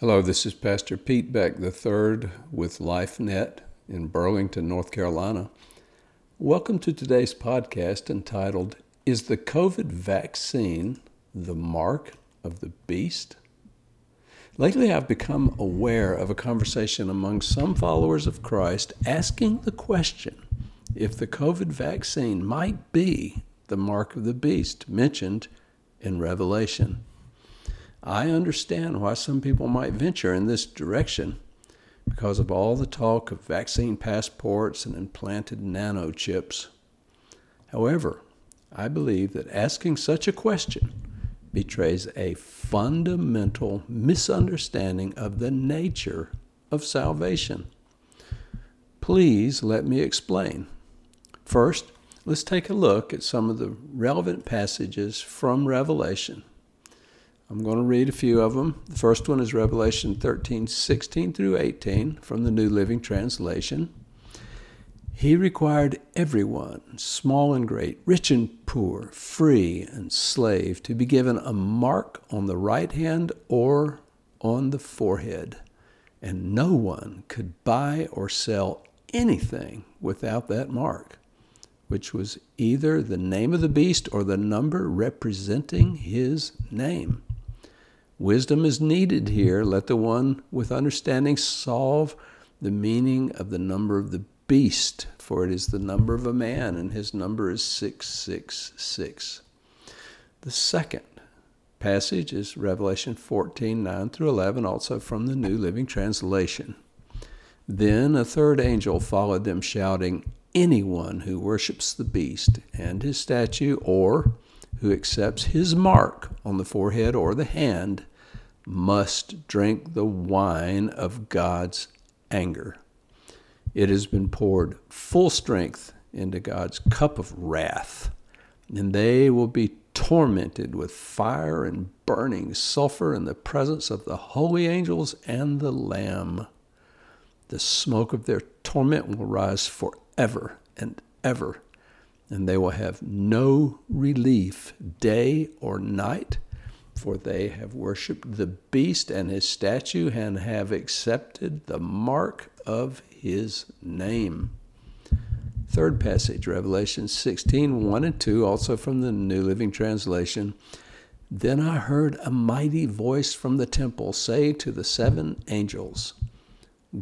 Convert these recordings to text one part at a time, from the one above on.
Hello, this is Pastor Pete Beck III with LifeNet in Burlington, North Carolina. Welcome to today's podcast entitled Is the COVID Vaccine the Mark of the Beast? Lately, I've become aware of a conversation among some followers of Christ asking the question if the COVID vaccine might be the mark of the beast mentioned in Revelation. I understand why some people might venture in this direction because of all the talk of vaccine passports and implanted nanochips. However, I believe that asking such a question betrays a fundamental misunderstanding of the nature of salvation. Please let me explain. First, let's take a look at some of the relevant passages from Revelation I'm going to read a few of them. The first one is Revelation 13, 16 through 18 from the New Living Translation. He required everyone, small and great, rich and poor, free and slave, to be given a mark on the right hand or on the forehead, and no one could buy or sell anything without that mark, which was either the name of the beast or the number representing his name. Wisdom is needed here. Let the one with understanding solve the meaning of the number of the beast, for it is the number of a man, and his number is 666. The second passage is Revelation 14 9 through 11, also from the New Living Translation. Then a third angel followed them, shouting, Anyone who worships the beast and his statue, or who accepts his mark on the forehead or the hand must drink the wine of God's anger. It has been poured full strength into God's cup of wrath, and they will be tormented with fire and burning sulfur in the presence of the holy angels and the Lamb. The smoke of their torment will rise forever and ever and they will have no relief day or night, for they have worshipped the beast and his statue and have accepted the mark of his name. Third passage, Revelation 16, 1 and 2, also from the New Living Translation. Then I heard a mighty voice from the temple say to the seven angels,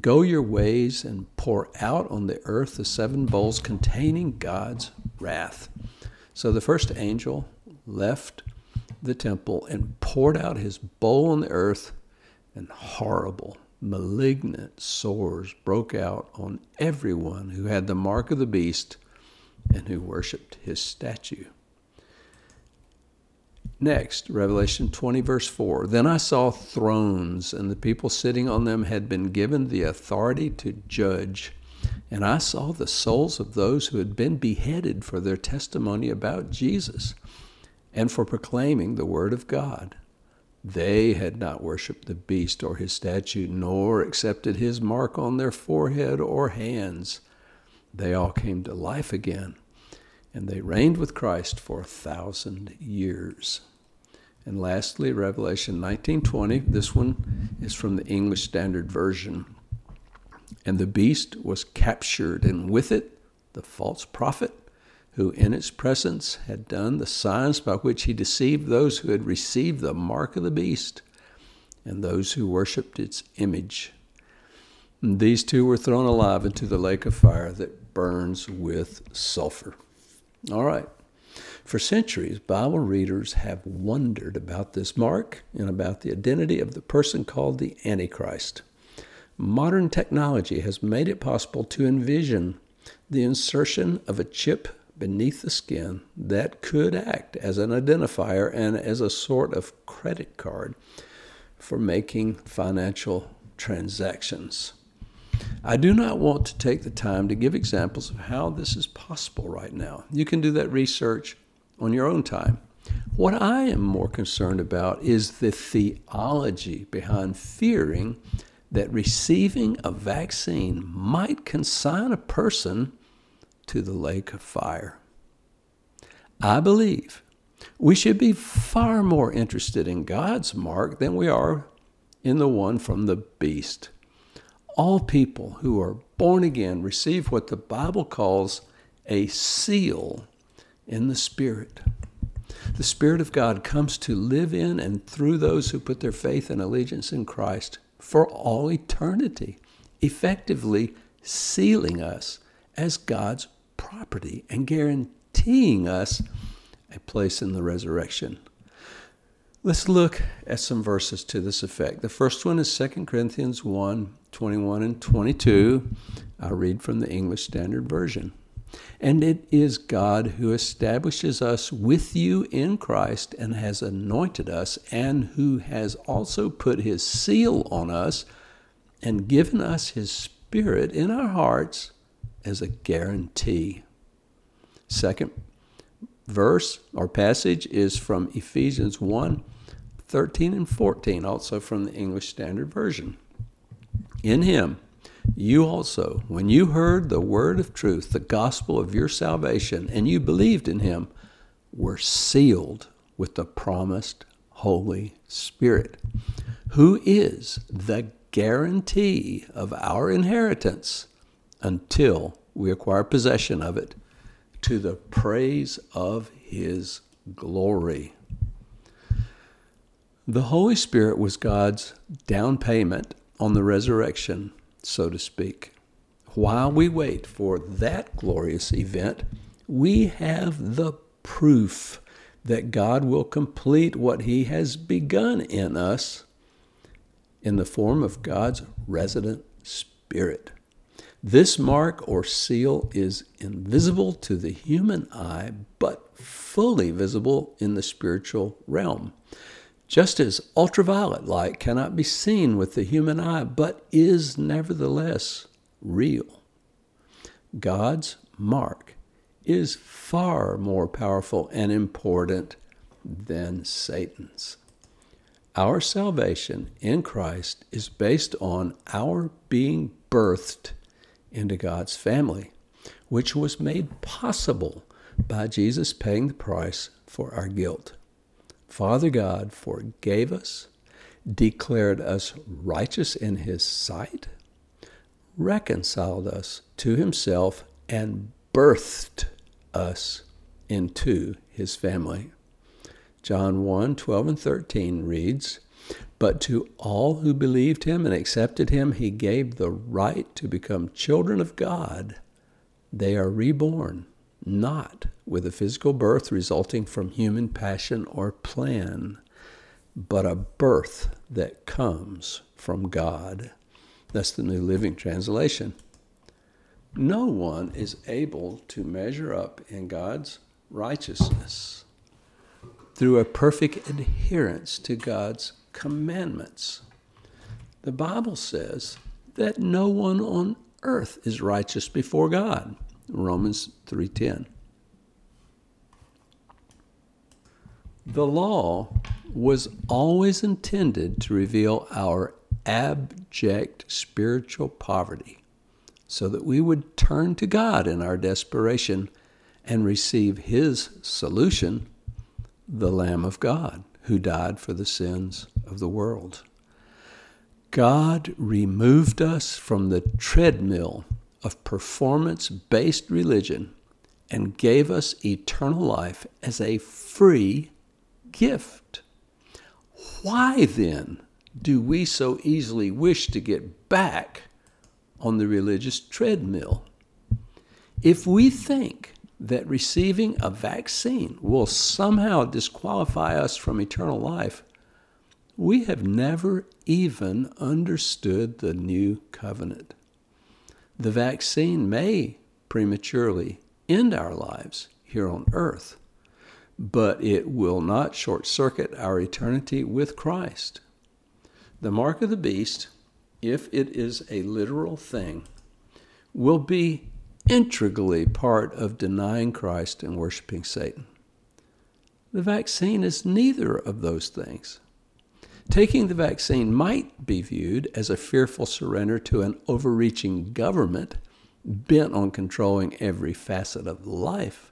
Go your ways and pour out on the earth the seven bowls containing God's wrath. So the first angel left the temple and poured out his bowl on the earth, and horrible, malignant sores broke out on everyone who had the mark of the beast and who worshiped his statue. Next, Revelation 20, verse 4. Then I saw thrones, and the people sitting on them had been given the authority to judge. And I saw the souls of those who had been beheaded for their testimony about Jesus and for proclaiming the word of God. They had not worshiped the beast or his statue, nor accepted his mark on their forehead or hands. They all came to life again and they reigned with Christ for a thousand years. And lastly, Revelation 19:20. This one is from the English Standard Version. And the beast was captured, and with it the false prophet, who in its presence had done the signs by which he deceived those who had received the mark of the beast and those who worshipped its image. And these two were thrown alive into the lake of fire that burns with sulfur. All right. For centuries, Bible readers have wondered about this mark and about the identity of the person called the Antichrist. Modern technology has made it possible to envision the insertion of a chip beneath the skin that could act as an identifier and as a sort of credit card for making financial transactions. I do not want to take the time to give examples of how this is possible right now. You can do that research on your own time. What I am more concerned about is the theology behind fearing that receiving a vaccine might consign a person to the lake of fire. I believe we should be far more interested in God's mark than we are in the one from the beast. All people who are born again receive what the Bible calls a seal in the Spirit. The Spirit of God comes to live in and through those who put their faith and allegiance in Christ for all eternity, effectively sealing us as God's property and guaranteeing us a place in the resurrection. Let's look at some verses to this effect. The first one is 2 Corinthians 1 21 and 22. I read from the English Standard Version. And it is God who establishes us with you in Christ and has anointed us, and who has also put his seal on us and given us his Spirit in our hearts as a guarantee. Second verse or passage is from Ephesians 1 13 and 14, also from the English Standard Version. In him, you also, when you heard the word of truth, the gospel of your salvation, and you believed in him, were sealed with the promised Holy Spirit, who is the guarantee of our inheritance until we acquire possession of it to the praise of his glory. The Holy Spirit was God's down payment on the resurrection, so to speak. While we wait for that glorious event, we have the proof that God will complete what He has begun in us in the form of God's resident Spirit. This mark or seal is invisible to the human eye, but fully visible in the spiritual realm. Just as ultraviolet light cannot be seen with the human eye, but is nevertheless real. God's mark is far more powerful and important than Satan's. Our salvation in Christ is based on our being birthed into God's family, which was made possible by Jesus paying the price for our guilt. Father God forgave us, declared us righteous in His sight, reconciled us to Himself, and birthed us into His family. John 1 12 and 13 reads, But to all who believed Him and accepted Him, He gave the right to become children of God. They are reborn not with a physical birth resulting from human passion or plan, but a birth that comes from God. That's the New Living Translation. No one is able to measure up in God's righteousness through a perfect adherence to God's commandments. The Bible says that no one on earth is righteous before God. Romans 3:10. The law was always intended to reveal our abject spiritual poverty so that we would turn to God in our desperation and receive his solution, the Lamb of God, who died for the sins of the world. God removed us from the treadmill of performance based religion and gave us eternal life as a free gift. Why then do we so easily wish to get back on the religious treadmill? If we think that receiving a vaccine will somehow disqualify us from eternal life, we have never even understood the new covenant. The vaccine may prematurely end our lives here on earth, but it will not short circuit our eternity with Christ. The mark of the beast, if it is a literal thing, will be integrally part of denying Christ and worshiping Satan. The vaccine is neither of those things. Taking the vaccine might be viewed as a fearful surrender to an overreaching government bent on controlling every facet of life,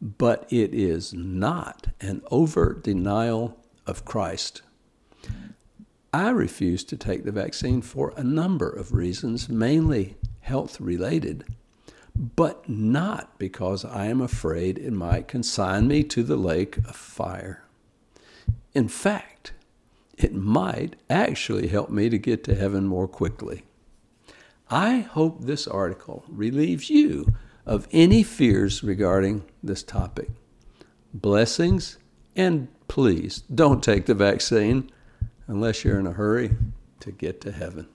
but it is not an overt denial of Christ. I refuse to take the vaccine for a number of reasons, mainly health related, but not because I am afraid it might consign me to the lake of fire. In fact, it might actually help me to get to heaven more quickly. I hope this article relieves you of any fears regarding this topic. Blessings, and please don't take the vaccine unless you're in a hurry to get to heaven.